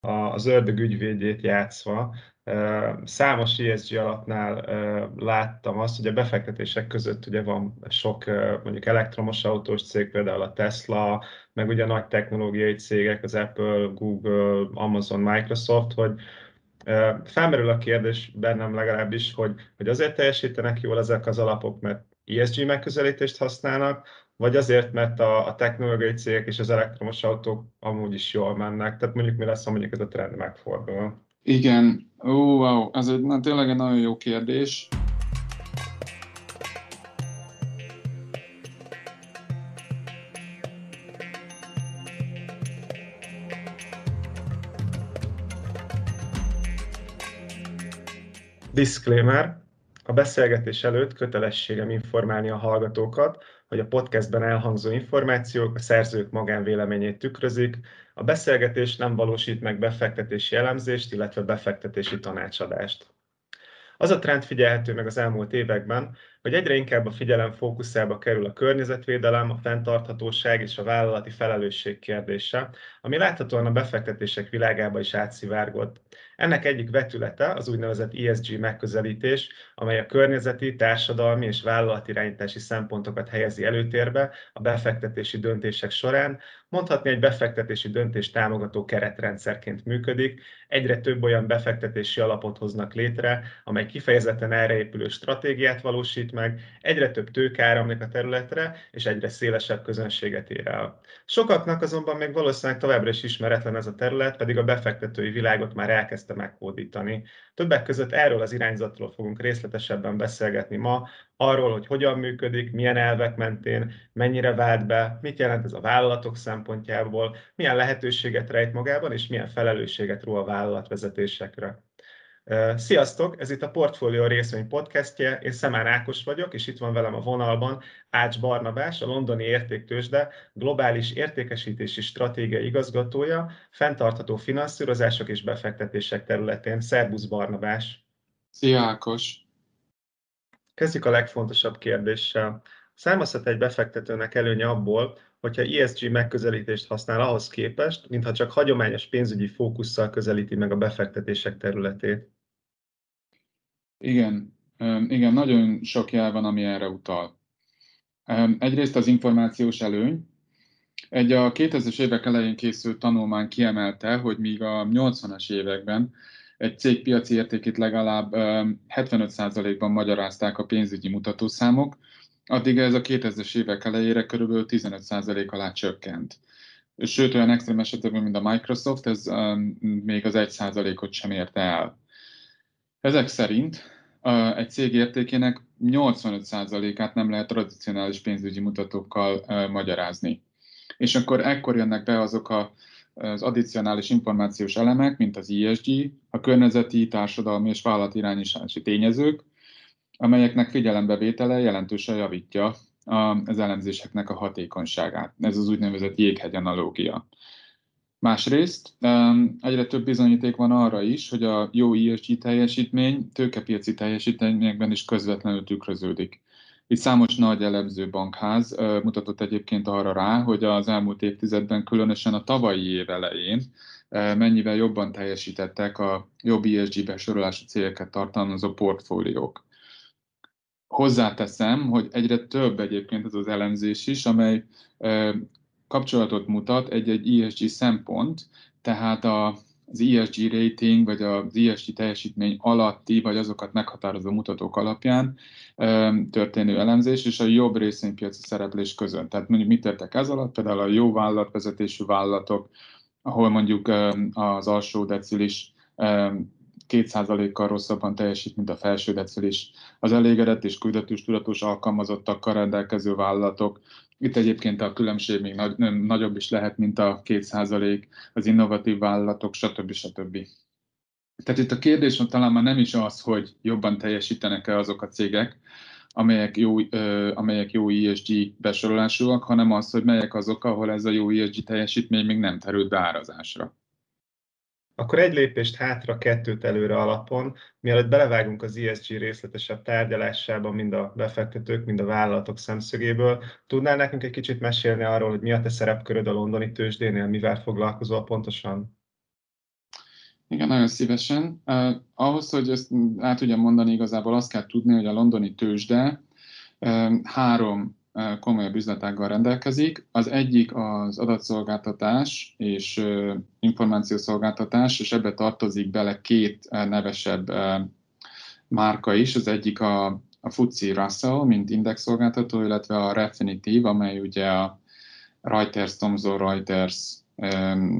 az ördög ügyvédjét játszva, Számos ESG alapnál láttam azt, hogy a befektetések között ugye van sok mondjuk elektromos autós cég, például a Tesla, meg ugye nagy technológiai cégek, az Apple, Google, Amazon, Microsoft, hogy felmerül a kérdés bennem legalábbis, hogy, hogy azért teljesítenek jól ezek az alapok, mert ESG megközelítést használnak, vagy azért, mert a, a technológiai cégek és az elektromos autók amúgy is jól mennek. Tehát mondjuk mi lesz, ha mondjuk ez a trend megfordul. Igen, ó, wow, ez egy, na, tényleg egy nagyon jó kérdés. Disclaimer. A beszélgetés előtt kötelességem informálni a hallgatókat, hogy a podcastben elhangzó információk a szerzők magánvéleményét tükrözik, a beszélgetés nem valósít meg befektetési elemzést, illetve befektetési tanácsadást. Az a trend figyelhető meg az elmúlt években, hogy egyre inkább a figyelem fókuszába kerül a környezetvédelem, a fenntarthatóság és a vállalati felelősség kérdése, ami láthatóan a befektetések világába is átszivárgott. Ennek egyik vetülete az úgynevezett ESG megközelítés, amely a környezeti, társadalmi és vállalatirányítási szempontokat helyezi előtérbe a befektetési döntések során, mondhatni egy befektetési döntés támogató keretrendszerként működik, egyre több olyan befektetési alapot hoznak létre, amely kifejezetten erre épülő stratégiát valósít meg, egyre több tőke áramlik a területre, és egyre szélesebb közönséget ér el. Sokaknak azonban még valószínűleg továbbra is ismeretlen ez a terület, pedig a befektetői világot már elkezdte meghódítani. Többek között erről az irányzatról fogunk részletesebben beszélgetni ma, arról, hogy hogyan működik, milyen elvek mentén, mennyire vált be, mit jelent ez a vállalatok szempontjából, milyen lehetőséget rejt magában, és milyen felelősséget ró a vállalatvezetésekre. Sziasztok! Ez itt a Portfolio részvény podcastje. Én Szemán Ákos vagyok, és itt van velem a vonalban Ács Barnabás, a londoni értéktősde globális értékesítési stratégia igazgatója, fenntartható finanszírozások és befektetések területén. Szerbusz Barnabás! Szia Ákos! Kezdjük a legfontosabb kérdéssel. Származhat egy befektetőnek előnye abból, hogyha ESG megközelítést használ ahhoz képest, mintha csak hagyományos pénzügyi fókusszal közelíti meg a befektetések területét. Igen, igen, nagyon sok jel van, ami erre utal. Egyrészt az információs előny. Egy a 2000-es évek elején készült tanulmány kiemelte, hogy míg a 80-as években egy cég piaci értékét legalább 75%-ban magyarázták a pénzügyi mutatószámok, addig ez a 2000-es évek elejére körülbelül 15% alá csökkent. Sőt, olyan extrém esetekben, mint a Microsoft, ez még az 1%-ot sem érte el. Ezek szerint egy cég értékének 85%-át nem lehet tradicionális pénzügyi mutatókkal magyarázni. És akkor ekkor jönnek be azok a, az addicionális információs elemek, mint az ESG, a környezeti, társadalmi és vállalatirányítási tényezők, amelyeknek figyelembevétele jelentősen javítja az elemzéseknek a hatékonyságát. Ez az úgynevezett jéghegy analógia. Másrészt egyre több bizonyíték van arra is, hogy a jó ESG teljesítmény tőkepiaci teljesítményekben is közvetlenül tükröződik. Itt számos nagy elemző bankház mutatott egyébként arra rá, hogy az elmúlt évtizedben, különösen a tavalyi év elején mennyivel jobban teljesítettek a jobb ESG besorolású céleket tartalmazó portfóliók. Hozzáteszem, hogy egyre több egyébként ez az elemzés is, amely kapcsolatot mutat egy-egy ESG szempont, tehát a, az ESG rating, vagy az ESG teljesítmény alatti, vagy azokat meghatározó mutatók alapján történő elemzés, és a jobb részvénypiaci szereplés között. Tehát mondjuk mit értek ez alatt? Például a jó vállalatvezetésű vállalatok, ahol mondjuk az alsó decilis 2%-kal rosszabban teljesít, mint a felső decilis. Az elégedett és küldetős tudatos alkalmazottakkal rendelkező vállalatok, itt egyébként a különbség még nagy, nagyobb is lehet, mint a 2% az innovatív vállalatok, stb. stb. Tehát itt a kérdés talán már nem is az, hogy jobban teljesítenek-e azok a cégek, amelyek jó, ö, amelyek jó ESG besorolásúak, hanem az, hogy melyek azok, ahol ez a jó ESG teljesítmény még nem terült beárazásra akkor egy lépést hátra, kettőt előre alapon, mielőtt belevágunk az ESG részletesebb tárgyalásába, mind a befektetők, mind a vállalatok szemszögéből, tudnál nekünk egy kicsit mesélni arról, hogy mi a te szerepköröd a londoni tőzsdénél, mivel foglalkozol pontosan? Igen, nagyon szívesen. Uh, ahhoz, hogy ezt át tudjam mondani, igazából azt kell tudni, hogy a londoni tőzsde uh, három komolyabb üzletággal rendelkezik. Az egyik az adatszolgáltatás és információszolgáltatás, és ebbe tartozik bele két nevesebb márka is. Az egyik a, a FTSE Russell, mint indexszolgáltató, illetve a Refinitiv, amely ugye a Reuters, Thomson Reuters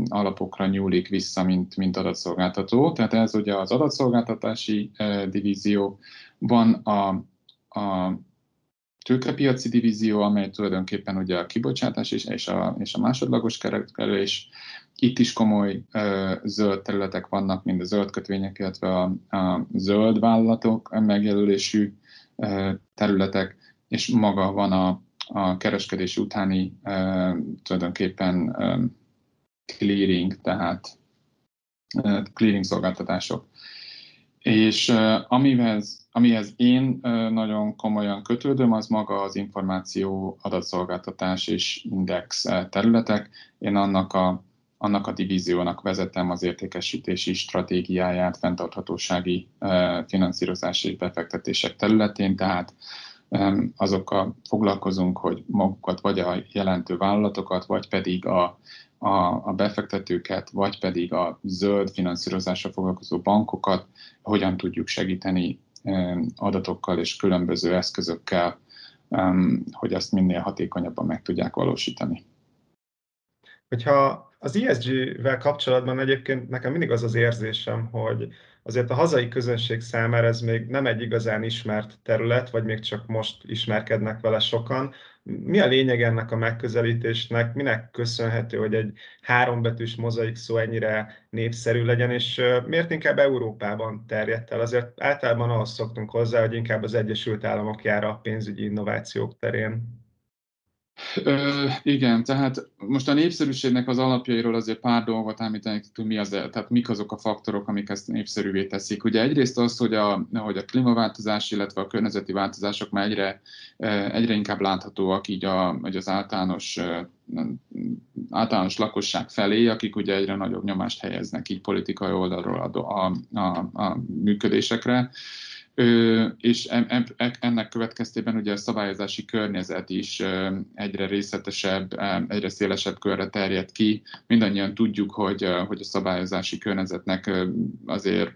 alapokra nyúlik vissza, mint, mint adatszolgáltató. Tehát ez ugye az adatszolgáltatási divízió, van a, a tőkepiaci divízió, amely tulajdonképpen ugye a kibocsátás és, és, a, és a másodlagos kereskedés. Itt is komoly ö, zöld területek vannak, mint a zöld kötvények, illetve a, a zöld vállalatok megjelölésű ö, területek, és maga van a, a kereskedés utáni ö, tulajdonképpen ö, clearing, tehát clearing szolgáltatások. És amihez, amihez én nagyon komolyan kötődöm, az maga az információ adatszolgáltatás és index területek. Én annak a, annak a divíziónak vezetem az értékesítési stratégiáját fenntarthatósági finanszírozási és befektetések területén, tehát azokkal foglalkozunk, hogy magukat vagy a jelentő vállalatokat, vagy pedig a a, a befektetőket, vagy pedig a zöld finanszírozásra foglalkozó bankokat hogyan tudjuk segíteni adatokkal és különböző eszközökkel, hogy azt minél hatékonyabban meg tudják valósítani. Hogyha az ESG-vel kapcsolatban egyébként nekem mindig az az érzésem, hogy azért a hazai közönség számára ez még nem egy igazán ismert terület, vagy még csak most ismerkednek vele sokan. Mi a lényeg ennek a megközelítésnek? Minek köszönhető, hogy egy hárombetűs mozaik szó ennyire népszerű legyen, és miért inkább Európában terjedt el? Azért általában ahhoz szoktunk hozzá, hogy inkább az Egyesült Államok jár a pénzügyi innovációk terén. Ö, igen, tehát most a népszerűségnek az alapjairól azért pár dolgot említenek, hogy mi az, tehát mik azok a faktorok, amik ezt népszerűvé teszik. Ugye egyrészt az, hogy a, hogy a klímaváltozás, illetve a környezeti változások már egyre, egyre inkább láthatóak így a, az általános, általános lakosság felé, akik ugye egyre nagyobb nyomást helyeznek így politikai oldalról a, a, a, a működésekre és ennek következtében ugye a szabályozási környezet is egyre részletesebb, egyre szélesebb körre terjed ki. Mindannyian tudjuk, hogy, hogy a szabályozási környezetnek azért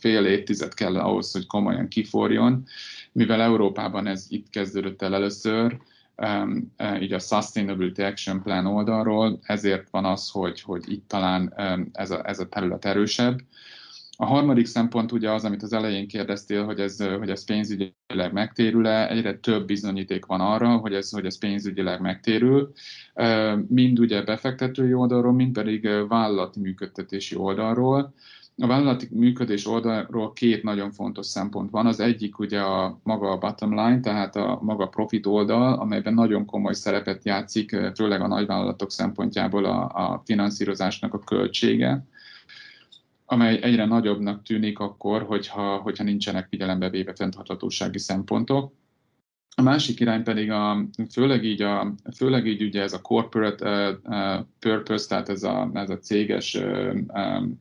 fél évtized kell ahhoz, hogy komolyan kiforjon, mivel Európában ez itt kezdődött el először, így a Sustainability Action Plan oldalról, ezért van az, hogy, hogy itt talán ez a, ez a terület erősebb. A harmadik szempont ugye az, amit az elején kérdeztél, hogy ez, hogy ez pénzügyileg megtérül-e. Egyre több bizonyíték van arra, hogy ez, hogy ez pénzügyileg megtérül. Mind ugye befektetői oldalról, mind pedig vállalati működtetési oldalról. A vállalati működés oldalról két nagyon fontos szempont van. Az egyik ugye a maga a bottom line, tehát a maga profit oldal, amelyben nagyon komoly szerepet játszik, főleg a nagyvállalatok szempontjából a, a finanszírozásnak a költsége amely egyre nagyobbnak tűnik akkor, hogyha, hogyha nincsenek figyelembe véve fenntarthatósági szempontok. A másik irány pedig a, főleg így, a, főleg így ugye ez a corporate uh, purpose, tehát ez a, ez a céges uh, um,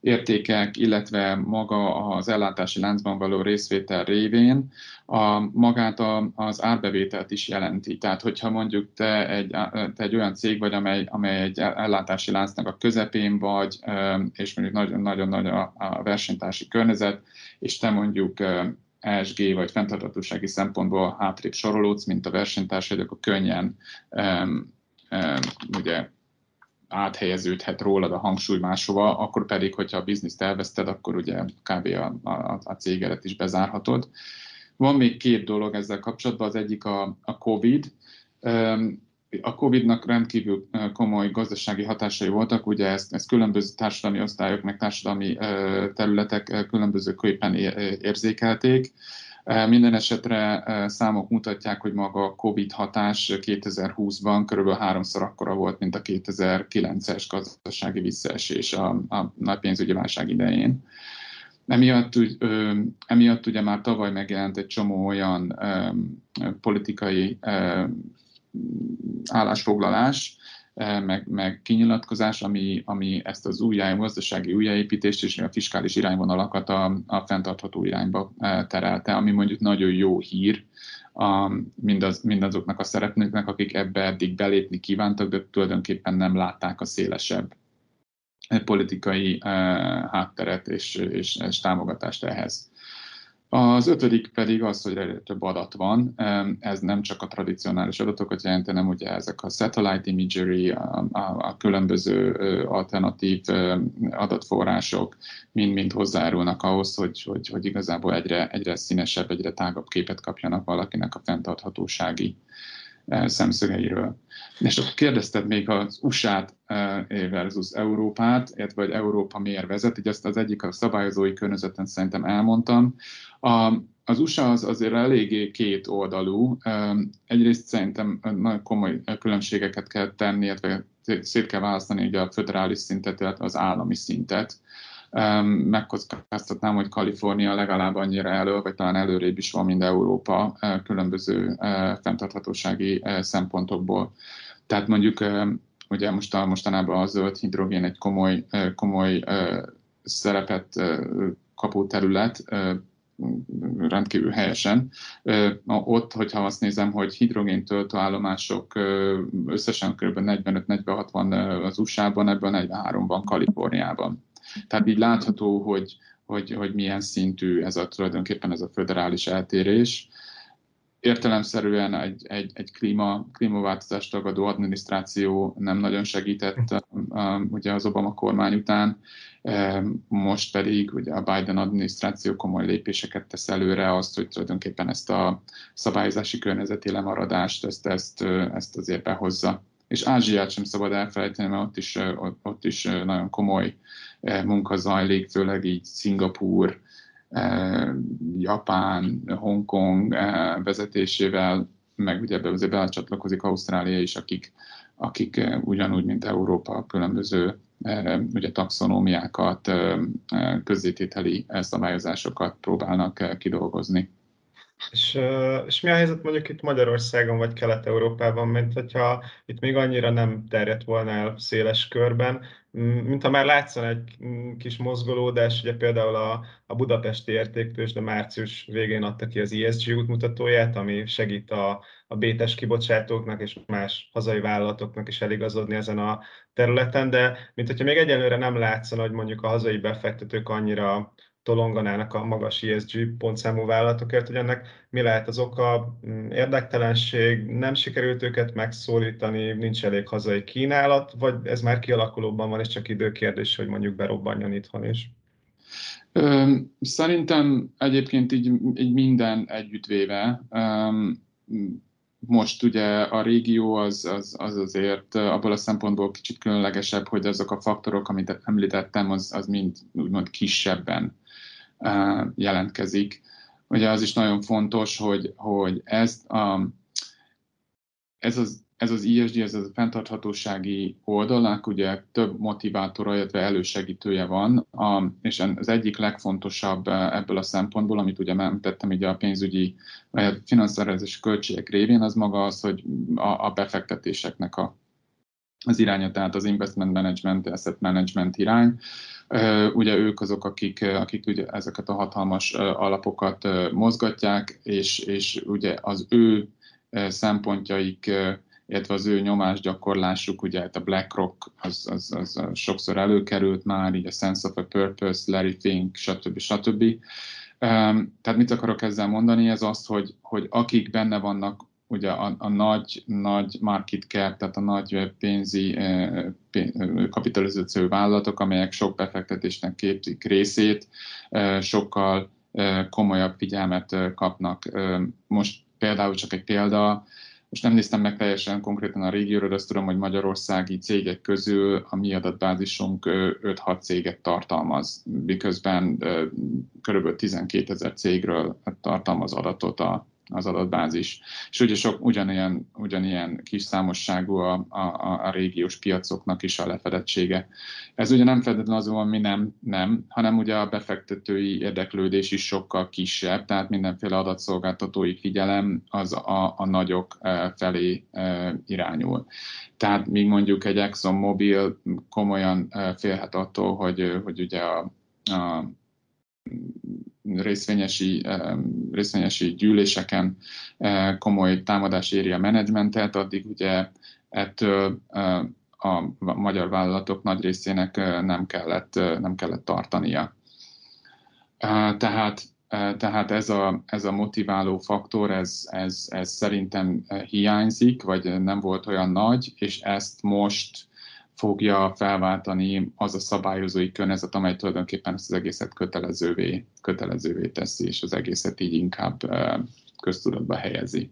értékek, illetve maga az ellátási láncban való részvétel révén a, magát a, az árbevételt is jelenti. Tehát, hogyha mondjuk te egy, te egy olyan cég vagy, amely, amely egy ellátási láncnak a közepén vagy, és mondjuk nagyon-nagyon nagy a, a versenytársi környezet, és te mondjuk ESG vagy fenntarthatósági szempontból hátrébb sorolódsz, mint a versenytársaid, akkor könnyen um, ugye áthelyeződhet rólad a hangsúly máshova, akkor pedig, hogyha a bizniszt elveszted, akkor ugye kb. a, a, a cégedet is bezárhatod. Van még két dolog ezzel kapcsolatban, az egyik a, a COVID. A COVID-nak rendkívül komoly gazdasági hatásai voltak, ugye ezt, ezt különböző társadalmi osztályok, meg társadalmi területek különbözőképpen érzékelték. Minden esetre számok mutatják, hogy maga a COVID hatás 2020-ban körülbelül háromszor akkora volt, mint a 2009-es gazdasági visszaesés a, a pénzügyi válság idején. Emiatt, emiatt ugye már tavaly megjelent egy csomó olyan politikai ö, állásfoglalás, meg, meg kinyilatkozás, ami, ami ezt az új gazdasági újjáépítést és a fiskális irányvonalakat a, a fenntartható irányba terelte, ami mondjuk nagyon jó hír a, mindaz, mindazoknak a szereplőknek, akik ebbe eddig belépni kívántak, de tulajdonképpen nem látták a szélesebb politikai hátteret és, és, és támogatást ehhez. Az ötödik pedig az, hogy egyre több adat van. Ez nem csak a tradicionális adatokat jelent, hanem ugye ezek a satellite imagery, a, a, a különböző alternatív adatforrások mind-mind hozzájárulnak ahhoz, hogy, hogy, hogy igazából egyre, egyre színesebb, egyre tágabb képet kapjanak valakinek a fenntarthatósági szemszögeiről. És akkor kérdezted még az USA-t versus Európát, illetve hogy Európa miért vezet, így azt az egyik a szabályozói környezeten szerintem elmondtam. A, az USA az azért eléggé két oldalú. Egyrészt szerintem nagyon komoly különbségeket kell tenni, illetve szét kell választani ugye a föderális szintet, illetve az állami szintet. Megkockáztatnám, hogy Kalifornia legalább annyira elő, vagy talán előrébb is van, mint Európa különböző fenntarthatósági szempontokból. Tehát mondjuk ugye most mostanában a zöld hidrogén egy komoly, komoly szerepet kapó terület, rendkívül helyesen. Ott, hogyha azt nézem, hogy hidrogén töltőállomások összesen kb. 45-46 van az USA-ban, ebből 43 van Kaliforniában. Tehát így látható, hogy, hogy, hogy milyen szintű ez a tulajdonképpen ez a föderális eltérés értelemszerűen egy, egy, egy klíma, klímaváltozást tagadó adminisztráció nem nagyon segített um, ugye az Obama kormány után, um, most pedig ugye a Biden adminisztráció komoly lépéseket tesz előre azt, hogy tulajdonképpen ezt a szabályozási környezeti lemaradást, ezt, ezt, ezt azért behozza. És Ázsiát sem szabad elfelejteni, mert ott is, ott is nagyon komoly munka zajlik, főleg így Szingapúr, Eh, Japán, Hongkong eh, vezetésével, meg ugye ebbe azért belecsatlakozik Ausztrália is, akik, akik ugyanúgy, mint Európa, különböző ugye taxonómiákat, közzétételi szabályozásokat próbálnak kidolgozni. És, és mi a helyzet mondjuk itt Magyarországon vagy Kelet-Európában, mint hogyha itt még annyira nem terjedt volna el széles körben, mint ha már látszan egy kis mozgolódás, ugye például a, a budapesti értéktős, de március végén adta ki az ESG útmutatóját, ami segít a, a bétes kibocsátóknak és más hazai vállalatoknak is eligazodni ezen a területen, de mint hogyha még egyelőre nem látszana, hogy mondjuk a hazai befektetők annyira tolonganának a magas ESG pontszámú vállalatokért, hogy ennek mi lehet az oka, mm, érdektelenség, nem sikerült őket megszólítani, nincs elég hazai kínálat, vagy ez már kialakulóban van, és csak időkérdés, hogy mondjuk berobbanjon itthon is? Szerintem egyébként így, így minden együttvéve, most ugye a régió az, az, az azért abból a szempontból kicsit különlegesebb, hogy azok a faktorok, amit említettem, az, az mind úgymond kisebben jelentkezik. Ugye az is nagyon fontos, hogy, hogy ezt a, ez az ez az ISD, ez a fenntarthatósági oldalnak ugye több motivátora, illetve elősegítője van, a, és az egyik legfontosabb ebből a szempontból, amit ugye említettem ugye a pénzügyi vagy a finanszírozási költségek révén, az maga az, hogy a, a befektetéseknek a, az iránya, tehát az investment management, asset management irány, Ugye ők azok, akik, akik ugye ezeket a hatalmas alapokat mozgatják, és, és ugye az ő szempontjaik, illetve az ő nyomásgyakorlásuk, ugye hát a BlackRock az, az, az sokszor előkerült már, így a Sense of a Purpose, Larry Fink, stb. stb. Tehát mit akarok ezzel mondani? Ez azt, hogy, hogy akik benne vannak ugye a, a nagy, nagy market cap, tehát a nagy pénzi eh, kapitalizáció vállalatok, amelyek sok befektetésnek képzik részét, eh, sokkal eh, komolyabb figyelmet kapnak. Most például csak egy példa, most nem néztem meg teljesen konkrétan a régióról, de azt tudom, hogy magyarországi cégek közül a mi adatbázisunk 5-6 céget tartalmaz, miközben kb. 12 ezer cégről tartalmaz adatot a, az adatbázis. És ugye sok ugyanilyen, ugyanilyen kis számosságú a, a, a régiós piacoknak is a lefedettsége. Ez ugye nem feltétlenül azonban mi nem, nem, hanem ugye a befektetői érdeklődés is sokkal kisebb, tehát mindenféle adatszolgáltatói figyelem az a, a nagyok felé irányul. Tehát míg mondjuk egy ExxonMobil komolyan félhet attól, hogy, hogy ugye a, a részvényesi, részvényesi gyűléseken komoly támadás éri a menedzsmentet, addig ugye ettől a magyar vállalatok nagy részének nem kellett, nem kellett tartania. Tehát, tehát ez, a, ez a motiváló faktor, ez, ez, ez szerintem hiányzik, vagy nem volt olyan nagy, és ezt most fogja felváltani az a szabályozói környezet, amely tulajdonképpen ezt az egészet kötelezővé, kötelezővé teszi, és az egészet így inkább köztudatba helyezi.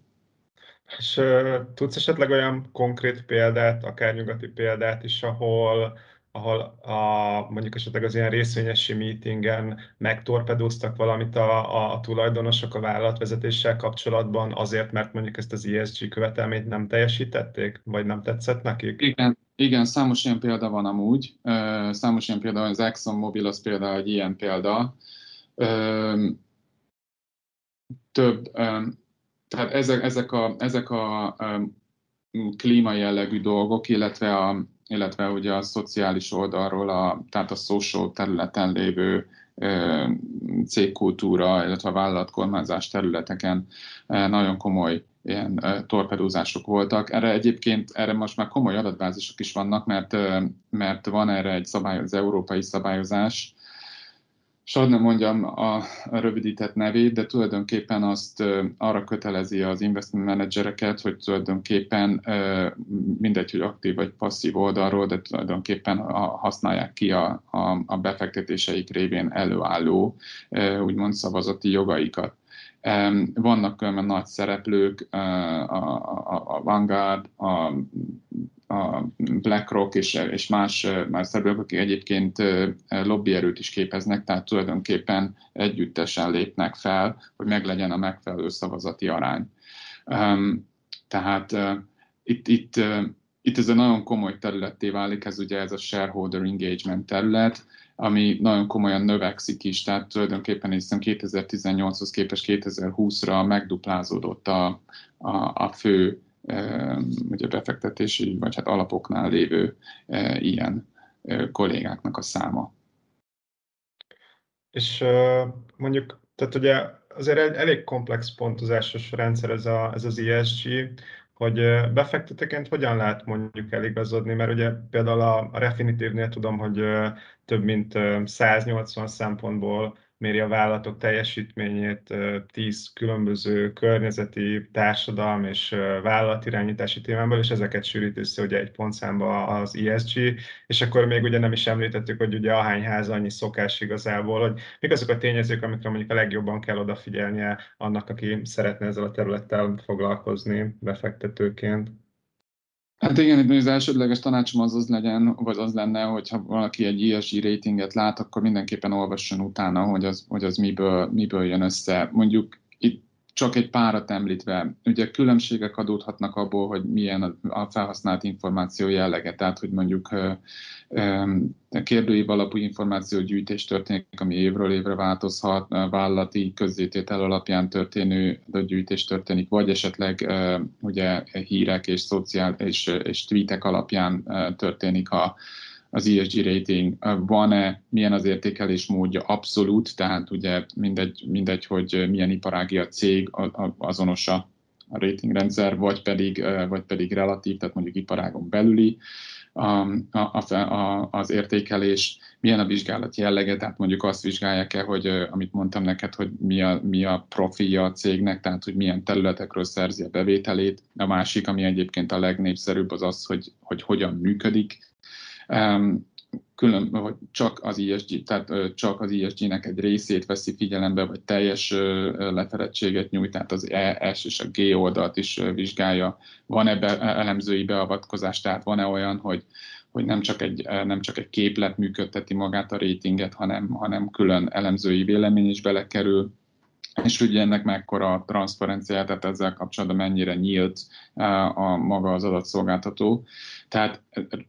És uh, tudsz esetleg olyan konkrét példát, akár nyugati példát is, ahol, ahol a, mondjuk esetleg az ilyen részvényesi meetingen megtorpedóztak valamit a, a, a tulajdonosok a vállalatvezetéssel kapcsolatban azért, mert mondjuk ezt az ESG követelményt nem teljesítették, vagy nem tetszett nekik? Igen, igen, számos ilyen példa van amúgy. Számos ilyen példa van, az ExxonMobil az például egy ilyen példa. Több, tehát ezek, ezek a, ezek a klíma jellegű dolgok, illetve, a, illetve ugye a szociális oldalról, a, tehát a social területen lévő cégkultúra, illetve a vállalatkormányzás területeken nagyon komoly ilyen torpedózások voltak. Erre egyébként, erre most már komoly adatbázisok is vannak, mert, mert van erre egy szabály, az európai szabályozás, és nem mondjam a rövidített nevét, de tulajdonképpen azt arra kötelezi az investment managereket, hogy tulajdonképpen mindegy, hogy aktív vagy passzív oldalról, de tulajdonképpen használják ki a, a, a befektetéseik révén előálló úgymond szavazati jogaikat. Vannak olyan nagy szereplők, a, a, Vanguard, a, a BlackRock és, és más, más szereplők, akik egyébként lobbyerőt is képeznek, tehát tulajdonképpen együttesen lépnek fel, hogy meglegyen a megfelelő szavazati arány. Tehát itt, itt, itt ez a nagyon komoly területté válik, ez ugye ez a shareholder engagement terület, ami nagyon komolyan növekszik is, tehát tulajdonképpen hiszen 2018-hoz képest 2020-ra megduplázódott a, a, a fő e, ugye befektetési, vagy hát alapoknál lévő e, ilyen e, kollégáknak a száma. És mondjuk, tehát ugye azért elég komplex pontozásos rendszer ez, a, ez az ESG, hogy befektetőként hogyan lehet mondjuk eligazodni, mert ugye például a, a Refinitívnél tudom, hogy több mint 180 szempontból méri a vállalatok teljesítményét 10 különböző környezeti, társadalmi és vállalatirányítási témából, és ezeket sűrít össze ugye egy pontszámba az ESG, és akkor még ugye nem is említettük, hogy ugye ahány ház annyi szokás igazából, hogy mik azok a tényezők, amikre mondjuk a legjobban kell odafigyelnie annak, aki szeretne ezzel a területtel foglalkozni befektetőként. Hát igen, az elsődleges tanácsom az az legyen, vagy az lenne, hogyha valaki egy ESG ratinget lát, akkor mindenképpen olvasson utána, hogy az, hogy az miből, miből jön össze. Mondjuk csak egy párat említve, ugye különbségek adódhatnak abból, hogy milyen a felhasznált információ jellege, tehát hogy mondjuk kérdőív alapú információgyűjtés történik, ami évről évre változhat, vállalati közzététel alapján történő gyűjtés történik, vagy esetleg ugye hírek és szociál és, és tweetek alapján történik a, az ESG rating, van-e, milyen az értékelés módja, abszolút, tehát ugye mindegy, mindegy hogy milyen iparági a cég, azonos a ratingrendszer, vagy pedig, vagy pedig relatív, tehát mondjuk iparágon belüli a, a, a, az értékelés, milyen a vizsgálat jellege, tehát mondjuk azt vizsgálják-e, hogy amit mondtam neked, hogy mi a, mi a profilja a cégnek, tehát hogy milyen területekről szerzi a bevételét. A másik, ami egyébként a legnépszerűbb, az az, hogy, hogy hogyan működik külön, hogy csak az ESG, tehát csak az ESG-nek egy részét veszi figyelembe, vagy teljes lefedettséget nyújt, tehát az ES és a G oldalt is vizsgálja. Van-e be, elemzői beavatkozás, tehát van-e olyan, hogy hogy nem csak, egy, nem csak egy képlet működteti magát a ratinget, hanem, hanem külön elemzői vélemény is belekerül. És ugye ennek mekkora a transzparencia, tehát ezzel kapcsolatban mennyire nyílt a maga az adatszolgáltató. Tehát,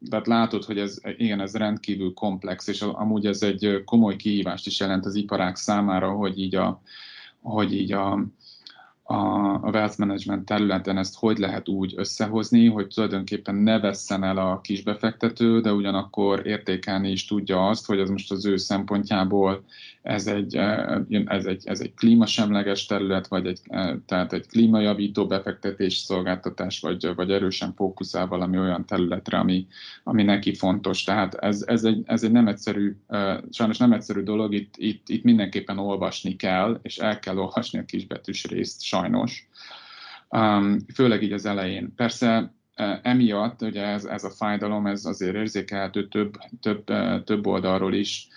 tehát látod, hogy ez, igen, ez rendkívül komplex, és amúgy ez egy komoly kihívást is jelent az iparák számára, hogy így a, hogy így a, a wealth management területen ezt hogy lehet úgy összehozni, hogy tulajdonképpen ne vesszen el a kisbefektető, de ugyanakkor értékelni is tudja azt, hogy az most az ő szempontjából ez egy, eh, ez egy, ez egy klímasemleges terület, vagy egy, eh, tehát egy klímajavító befektetés szolgáltatás, vagy, vagy erősen fókuszál valami olyan területre, ami, ami neki fontos. Tehát ez, ez, egy, ez egy nem egyszerű, eh, sajnos nem egyszerű dolog, itt, itt, itt mindenképpen olvasni kell, és el kell olvasni a kisbetűs részt, sajnos. Um, főleg így az elején. Persze emiatt, ugye ez, ez a fájdalom, ez azért érzékelhető több, több, több oldalról is,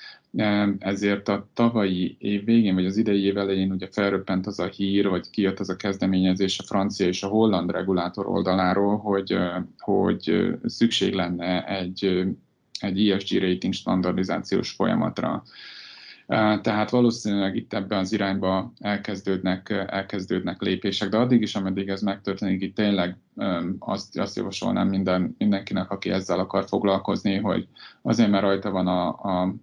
ezért a tavalyi év végén, vagy az idei év elején ugye felröppent az a hír, vagy kijött az a kezdeményezés a francia és a holland regulátor oldaláról, hogy, hogy szükség lenne egy, egy ESG rating standardizációs folyamatra. Tehát valószínűleg itt ebben az irányba elkezdődnek, elkezdődnek lépések, de addig is, ameddig ez megtörténik, itt tényleg azt, azt javasolnám minden, mindenkinek, aki ezzel akar foglalkozni, hogy azért, mert rajta van a, a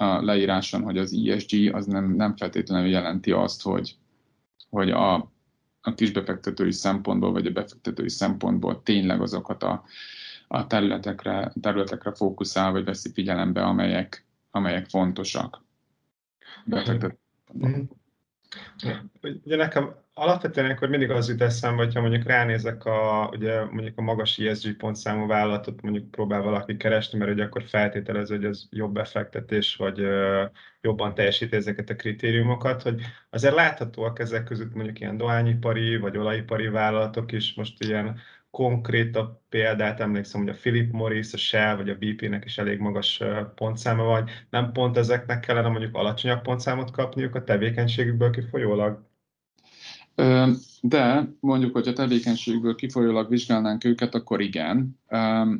a leíráson, hogy az ESG az nem, nem feltétlenül jelenti azt, hogy, hogy a, a kisbefektetői szempontból, vagy a befektetői szempontból tényleg azokat a, a területekre, területekre fókuszál, vagy veszi figyelembe, amelyek, amelyek fontosak. Befektető. Ugye nekem alapvetően akkor mindig az jut eszembe, hogyha mondjuk ránézek a, ugye mondjuk a magas ESG pontszámú vállalatot mondjuk próbál valaki keresni, mert ugye akkor feltételező, hogy ez jobb befektetés, vagy jobban teljesíti ezeket a kritériumokat, hogy azért láthatóak ezek között mondjuk ilyen dohányipari, vagy olajipari vállalatok is most ilyen konkrétabb példát emlékszem, hogy a Philip Morris, a Shell vagy a BP-nek is elég magas pontszáma van. Nem pont ezeknek kellene mondjuk alacsonyabb pontszámot kapniuk a tevékenységükből kifolyólag? De mondjuk, hogy a tevékenységből kifolyólag vizsgálnánk őket, akkor igen.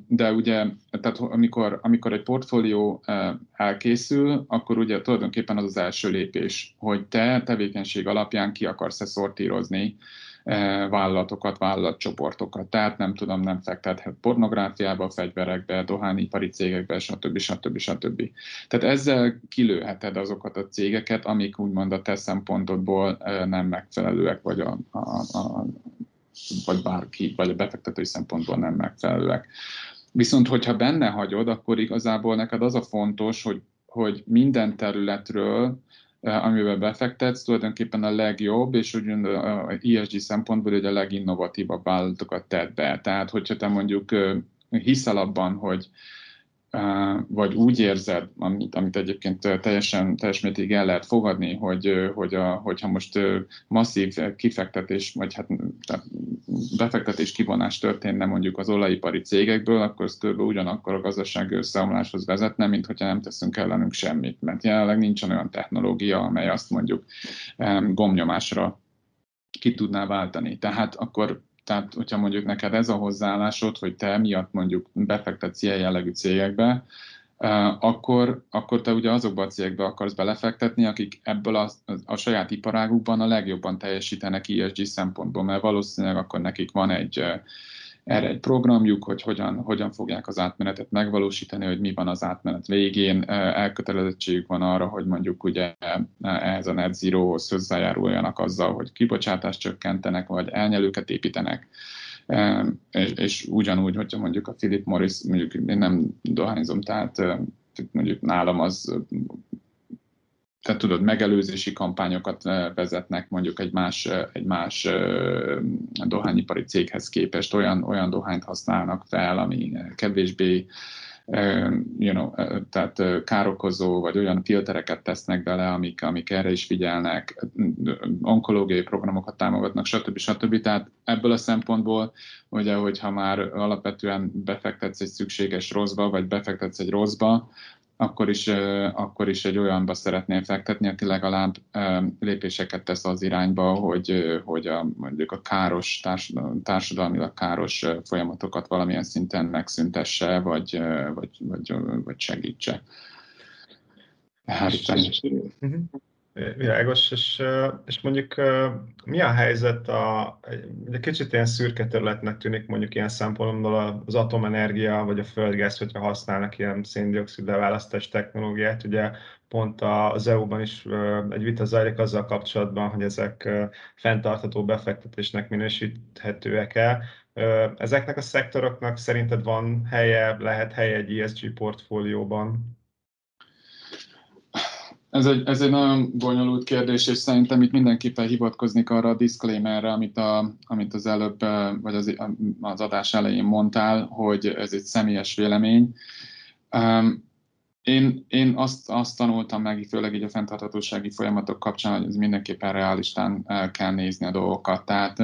De ugye, tehát amikor, amikor egy portfólió elkészül, akkor ugye tulajdonképpen az az első lépés, hogy te tevékenység alapján ki akarsz-e szortírozni vállalatokat, vállalatcsoportokat. Tehát nem tudom, nem fektethet pornográfiába, fegyverekbe, dohányipari cégekbe, stb. stb. stb. Tehát ezzel kilőheted azokat a cégeket, amik úgymond a te szempontodból e, nem megfelelőek, vagy, a, a, a, vagy bárki, vagy a befektetői szempontból nem megfelelőek. Viszont, hogyha benne hagyod, akkor igazából neked az a fontos, hogy, hogy minden területről Eh, amivel befektetsz, tulajdonképpen a legjobb, és ugyan a ESG szempontból ugye a leginnovatívabb vállalatokat tett be. Tehát, hogyha te mondjuk hiszel abban, hogy vagy úgy érzed, amit, amit egyébként teljesen teljes mértékig el lehet fogadni, hogy, hogy a, hogyha most masszív kifektetés, vagy hát befektetés kivonás történne mondjuk az olajipari cégekből, akkor ez kb. ugyanakkor a gazdasági összeomláshoz vezetne, mint hogyha nem teszünk ellenünk semmit, mert jelenleg nincsen olyan technológia, amely azt mondjuk gomnyomásra ki tudná váltani. Tehát akkor tehát, hogyha mondjuk neked ez a hozzáállásod, hogy te miatt mondjuk befektetsz ilyen jellegű cégekbe, akkor, akkor te ugye azokba a cégekbe akarsz belefektetni, akik ebből a, a saját iparágukban a legjobban teljesítenek ESG szempontból, mert valószínűleg akkor nekik van egy erre egy programjuk, hogy hogyan, hogyan fogják az átmenetet megvalósítani, hogy mi van az átmenet végén. Elkötelezettségük van arra, hogy mondjuk ugye ehhez a net zero-hoz hozzájáruljanak azzal, hogy kibocsátást csökkentenek, vagy elnyelőket építenek. És, és ugyanúgy, hogyha mondjuk a Philip Morris, mondjuk én nem dohányzom, tehát mondjuk nálam az tehát tudod, megelőzési kampányokat eh, vezetnek mondjuk egy más, eh, egy más eh, dohányipari céghez képest, olyan, olyan dohányt használnak fel, ami kevésbé you know, tehát károkozó, vagy olyan filtereket tesznek bele, amik, amik erre is figyelnek, onkológiai programokat támogatnak, stb. stb. Tehát ebből a szempontból, ugye, hogyha már alapvetően befektetsz egy szükséges rosszba, vagy befektetsz egy rosszba, akkor is, akkor is egy olyanba szeretném fektetni, aki legalább lépéseket tesz az irányba, hogy, hogy a, mondjuk a káros, társadalmilag káros folyamatokat valamilyen szinten megszüntesse, vagy, vagy, vagy, vagy segítse. Hát, Világos, és, és mondjuk mi a helyzet, a, egy kicsit ilyen szürke területnek tűnik mondjuk ilyen szempontból az atomenergia vagy a földgáz, hogyha használnak ilyen széndiokszid leválasztás technológiát, ugye pont az EU-ban is egy vita zajlik azzal kapcsolatban, hogy ezek fenntartható befektetésnek minősíthetőek el. Ezeknek a szektoroknak szerinted van helye, lehet helye egy ESG portfólióban? Ez egy, ez egy nagyon bonyolult kérdés, és szerintem itt mindenképpen hivatkoznék arra a disclaimerre, amit, a, amit az előbb, vagy az, az adás elején mondtál, hogy ez egy személyes vélemény. Um, én, én azt, azt tanultam meg, főleg így a fenntarthatósági folyamatok kapcsán, hogy ez mindenképpen realistán kell nézni a dolgokat. Tehát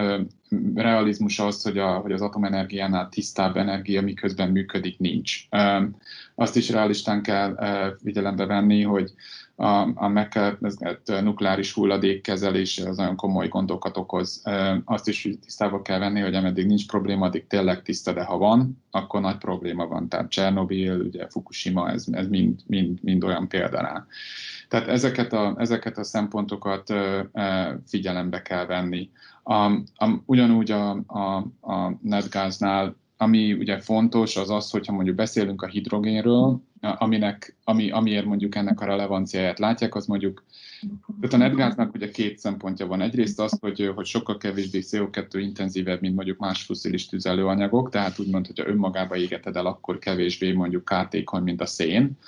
realizmus az, hogy, a, hogy az atomenergiánál tisztább energia miközben működik, nincs. Azt is realistán kell figyelembe venni, hogy a, a megkezdett nukleáris hulladék kezelése az nagyon komoly gondokat okoz. Azt is tisztába kell venni, hogy ameddig nincs probléma, addig tényleg tiszta, de ha van, akkor nagy probléma van. Tehát Csernobil, ugye Fukushima, ez, ez mind, mind, mind olyan példa rá. Tehát ezeket a, ezeket a szempontokat figyelembe kell venni. A, a, ugyanúgy a, a, a netgáznál ami ugye fontos, az az, hogyha mondjuk beszélünk a hidrogénről, aminek, ami, amiért mondjuk ennek a relevanciáját látják, az mondjuk, tehát a netgáznak ugye két szempontja van. Egyrészt az, hogy, hogy sokkal kevésbé CO2 intenzívebb, mint mondjuk más foszilis tüzelőanyagok, tehát úgymond, hogyha önmagába égeted el, akkor kevésbé mondjuk kártékony, mint a szén.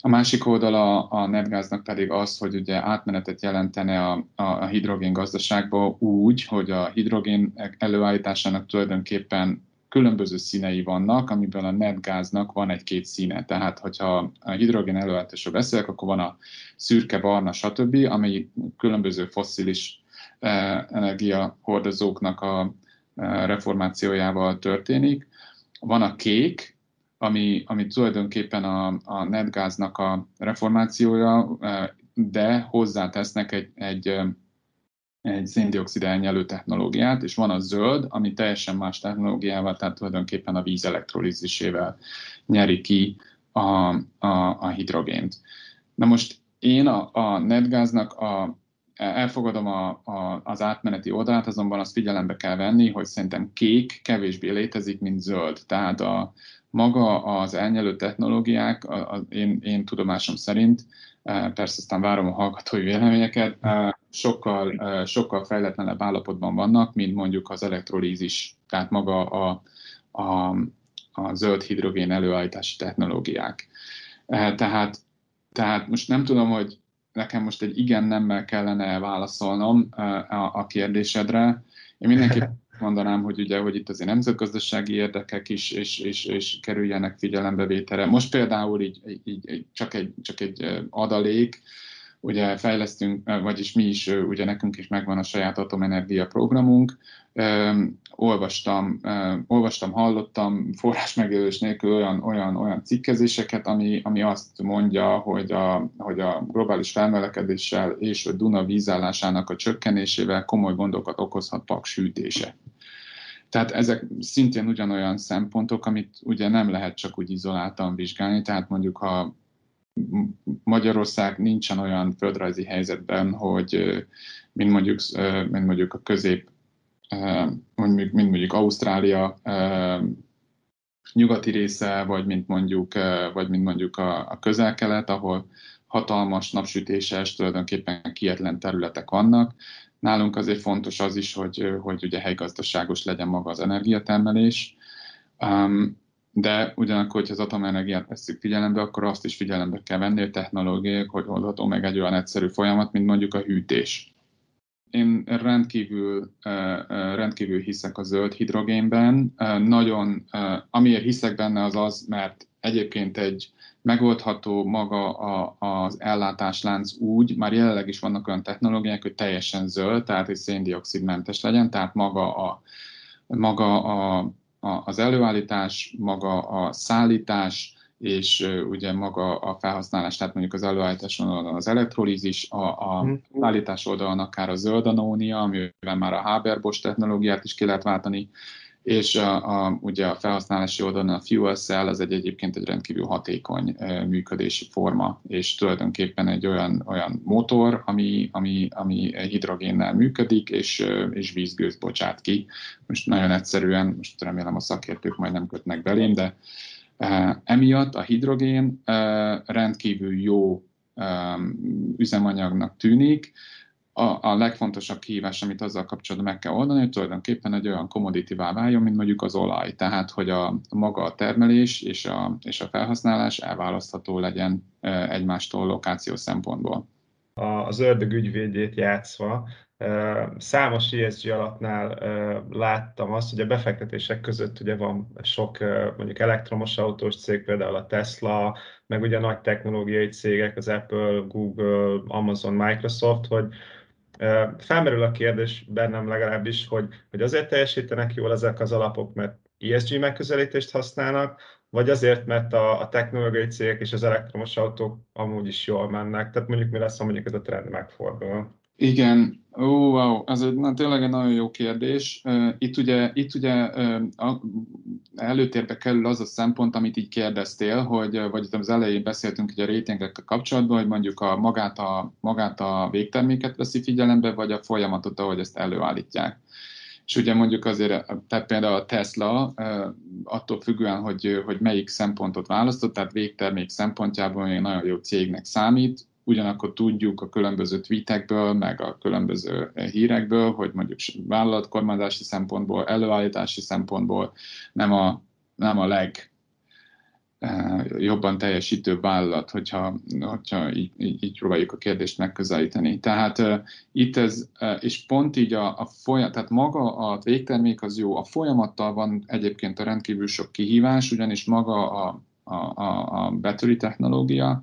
A másik oldala a netgáznak pedig az, hogy ugye átmenetet jelentene a, a, a hidrogén gazdaságba úgy, hogy a hidrogén előállításának tulajdonképpen különböző színei vannak, amiből a netgáznak van egy-két színe. Tehát, hogyha a hidrogén előállításról beszélek, akkor van a szürke, barna, stb., amely különböző fosszilis eh, energiahordozóknak a eh, reformációjával történik. Van a kék, ami, ami tulajdonképpen a, a netgáznak a reformációja, eh, de hozzátesznek egy, egy egy széndiokszid elnyelő technológiát, és van a zöld, ami teljesen más technológiával, tehát tulajdonképpen a víz elektrolízisével nyeri ki a, a, a hidrogént. Na most én a, a netgáznak a, elfogadom a, a, az átmeneti oldalát, azonban azt figyelembe kell venni, hogy szerintem kék kevésbé létezik, mint zöld. Tehát a, maga az elnyelő technológiák, a, a, én, én tudomásom szerint, e, persze aztán várom a hallgatói véleményeket, e, sokkal, sokkal fejletlenebb állapotban vannak, mint mondjuk az elektrolízis, tehát maga a, a, a zöld hidrogén előállítási technológiák. Tehát, tehát most nem tudom, hogy nekem most egy igen-nemmel kellene válaszolnom a, a kérdésedre. Én mindenképp mondanám, hogy ugye, hogy itt azért nemzetgazdasági érdekek is, és, és, és kerüljenek figyelembevételre. Most például így, így, így csak, egy, csak egy adalék, ugye fejlesztünk, vagyis mi is, ugye nekünk is megvan a saját atomenergia programunk, olvastam, olvastam, hallottam forrás megjelölés nélkül olyan, olyan, olyan cikkezéseket, ami, ami azt mondja, hogy a, hogy a globális felmelekedéssel és a Duna vízállásának a csökkenésével komoly gondokat okozhat paks hűtése. Tehát ezek szintén ugyanolyan szempontok, amit ugye nem lehet csak úgy izoláltan vizsgálni, tehát mondjuk ha Magyarország nincsen olyan földrajzi helyzetben, hogy mint mondjuk, mint mondjuk a közép, mondjuk, mint mondjuk Ausztrália nyugati része, vagy mint mondjuk, vagy mint mondjuk a, a közel-kelet, ahol hatalmas napsütéses, tulajdonképpen kietlen területek vannak. Nálunk azért fontos az is, hogy, hogy ugye helygazdaságos legyen maga az energiatermelés. De ugyanakkor, hogyha az atomenergiát veszük figyelembe, akkor azt is figyelembe kell venni, hogy technológiák, hogy oldható meg egy olyan egyszerű folyamat, mint mondjuk a hűtés. Én rendkívül, rendkívül hiszek a zöld hidrogénben. Nagyon, amiért hiszek benne az az, mert egyébként egy megoldható maga a, az ellátáslánc úgy, már jelenleg is vannak olyan technológiák, hogy teljesen zöld, tehát hogy széndiokszidmentes legyen, tehát maga a, maga a az előállítás, maga a szállítás, és ugye maga a felhasználás, tehát mondjuk az előállítás oldalon az elektrolízis, a, a mhm. szállítás oldalon akár a zöld anónia, amivel már a Haber-Bosch technológiát is ki lehet váltani, és a, a, ugye a felhasználási oldalon a fuel cell az egy egyébként egy rendkívül hatékony működési forma, és tulajdonképpen egy olyan, olyan motor, ami, ami, ami hidrogénnel működik, és, és vízgőzt bocsát ki. Most nagyon egyszerűen, most remélem a szakértők majd nem kötnek belém, de emiatt a hidrogén rendkívül jó üzemanyagnak tűnik, a, a legfontosabb kihívás, amit azzal kapcsolatban meg kell oldani, hogy tulajdonképpen egy olyan commodity váljon, mint mondjuk az olaj. Tehát, hogy a maga a termelés és a, és a felhasználás elválasztható legyen egymástól lokáció szempontból. Az ördög ügyvédjét játszva, számos ESG alapnál láttam azt, hogy a befektetések között ugye van sok mondjuk elektromos autós cég, például a Tesla, meg ugye nagy technológiai cégek, az Apple, Google, Amazon, Microsoft, hogy Felmerül a kérdés bennem legalábbis, hogy, hogy azért teljesítenek jól ezek az alapok, mert ESG megközelítést használnak, vagy azért, mert a, a technológiai cégek és az elektromos autók amúgy is jól mennek. Tehát mondjuk mi lesz, ha mondjuk ez a trend megfordul. Igen, ó, wow, ez egy, na, tényleg egy nagyon jó kérdés. Itt ugye, itt ugye a, előtérbe kerül az a szempont, amit így kérdeztél, hogy, vagy itt az elején beszéltünk ugye a rétingekkel kapcsolatban, hogy mondjuk a magát, a magát a végterméket veszi figyelembe, vagy a folyamatot, ahogy ezt előállítják. És ugye mondjuk azért, tehát például a Tesla attól függően, hogy, hogy melyik szempontot választott, tehát végtermék szempontjából nagyon jó cégnek számít, ugyanakkor tudjuk a különböző tweetekből, meg a különböző hírekből, hogy mondjuk vállalatkormányzási szempontból, előállítási szempontból nem a, nem a leg eh, jobban teljesítő vállalat, hogyha, hogyha így, így, így próbáljuk a kérdést megközelíteni. Tehát uh, itt ez, uh, és pont így a, a folyam, tehát maga a végtermék az jó, a folyamattal van egyébként a rendkívül sok kihívás, ugyanis maga a, a, a, a battery technológia,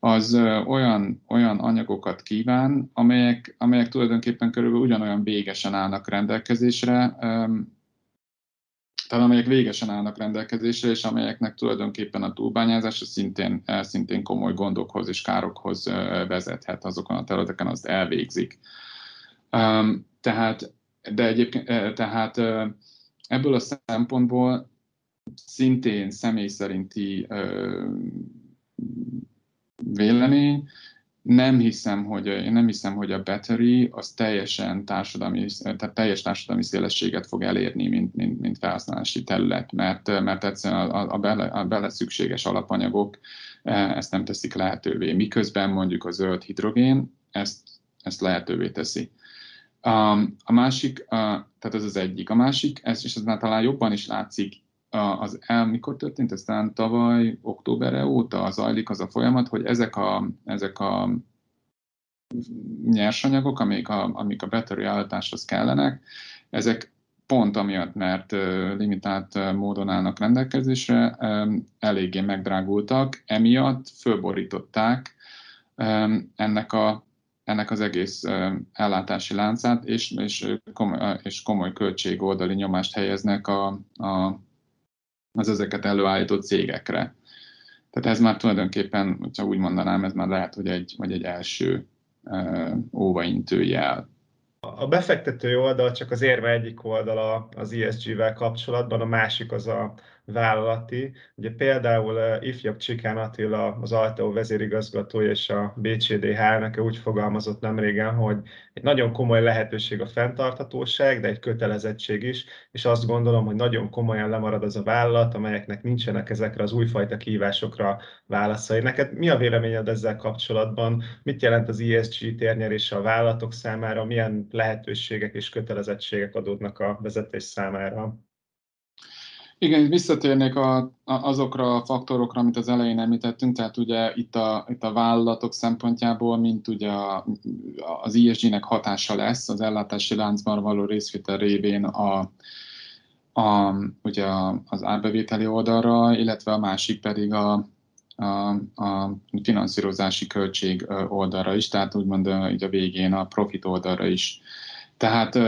az olyan, olyan anyagokat kíván, amelyek, amelyek tulajdonképpen körülbelül ugyanolyan végesen állnak rendelkezésre, tehát amelyek végesen állnak rendelkezésre, és amelyeknek tulajdonképpen a túlbányázása szintén, szintén komoly gondokhoz és károkhoz vezethet azokon a területeken, azt elvégzik. Tehát, de egyébként, tehát ebből a szempontból szintén személy szerinti vélemény. Nem hiszem, hogy, én nem hiszem, hogy a battery az teljesen társadalmi, tehát teljes társadalmi szélességet fog elérni, mint, mint, mint felhasználási terület, mert, mert egyszerűen a, a, bele, a bele szükséges alapanyagok e, ezt nem teszik lehetővé. Miközben mondjuk a zöld hidrogén ezt, ezt lehetővé teszi. A, másik, tehát ez az egyik. A másik, ez, és ez már talán jobban is látszik az el, mikor történt, ez talán tavaly októberre óta zajlik az a folyamat, hogy ezek a, ezek a nyersanyagok, amik a, amik a battery állításhoz kellenek, ezek pont amiatt, mert limitált módon állnak rendelkezésre, eléggé megdrágultak, emiatt fölborították ennek, a ennek az egész ellátási láncát, és, és, komoly, és komoly költségoldali nyomást helyeznek a, a az ezeket előállító cégekre. Tehát ez már tulajdonképpen, hogyha úgy mondanám, ez már lehet, hogy egy, vagy egy első óvaintő jel. A befektető oldal csak az érve egyik oldala az ESG-vel kapcsolatban, a másik az a vállalati. Ugye például uh, ifjabb Csikán Attila, az Alteo vezérigazgatója és a BCDH elnöke úgy fogalmazott nemrégen, hogy egy nagyon komoly lehetőség a fenntarthatóság, de egy kötelezettség is, és azt gondolom, hogy nagyon komolyan lemarad az a vállalat, amelyeknek nincsenek ezekre az újfajta kihívásokra válaszai. Neked mi a véleményed ezzel kapcsolatban? Mit jelent az ESG térnyerése a vállalatok számára? Milyen lehetőségek és kötelezettségek adódnak a vezetés számára? Igen, visszatérnék a, azokra a faktorokra, amit az elején említettünk, tehát ugye itt a, itt a vállalatok szempontjából, mint ugye a, az ESG-nek hatása lesz az ellátási láncban való részvétel révén a, a, ugye az árbevételi oldalra, illetve a másik pedig a, a, a finanszírozási költség oldalra is, tehát úgymond így a végén a profit oldalra is. Tehát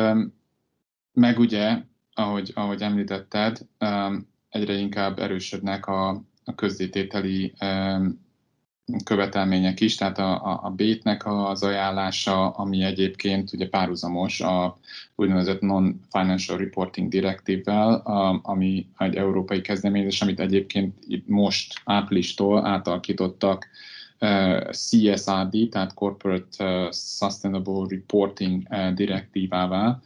meg ugye ahogy, ahogy említetted, um, egyre inkább erősödnek a, a közzétételi um, követelmények is, tehát a, a, a BÉT-nek az ajánlása, ami egyébként ugye párhuzamos a úgynevezett Non-Financial Reporting Directive-vel, ami egy európai kezdeményezés, amit egyébként itt most áprilistól átalakítottak CSRD, tehát Corporate Sustainable Reporting direktívává,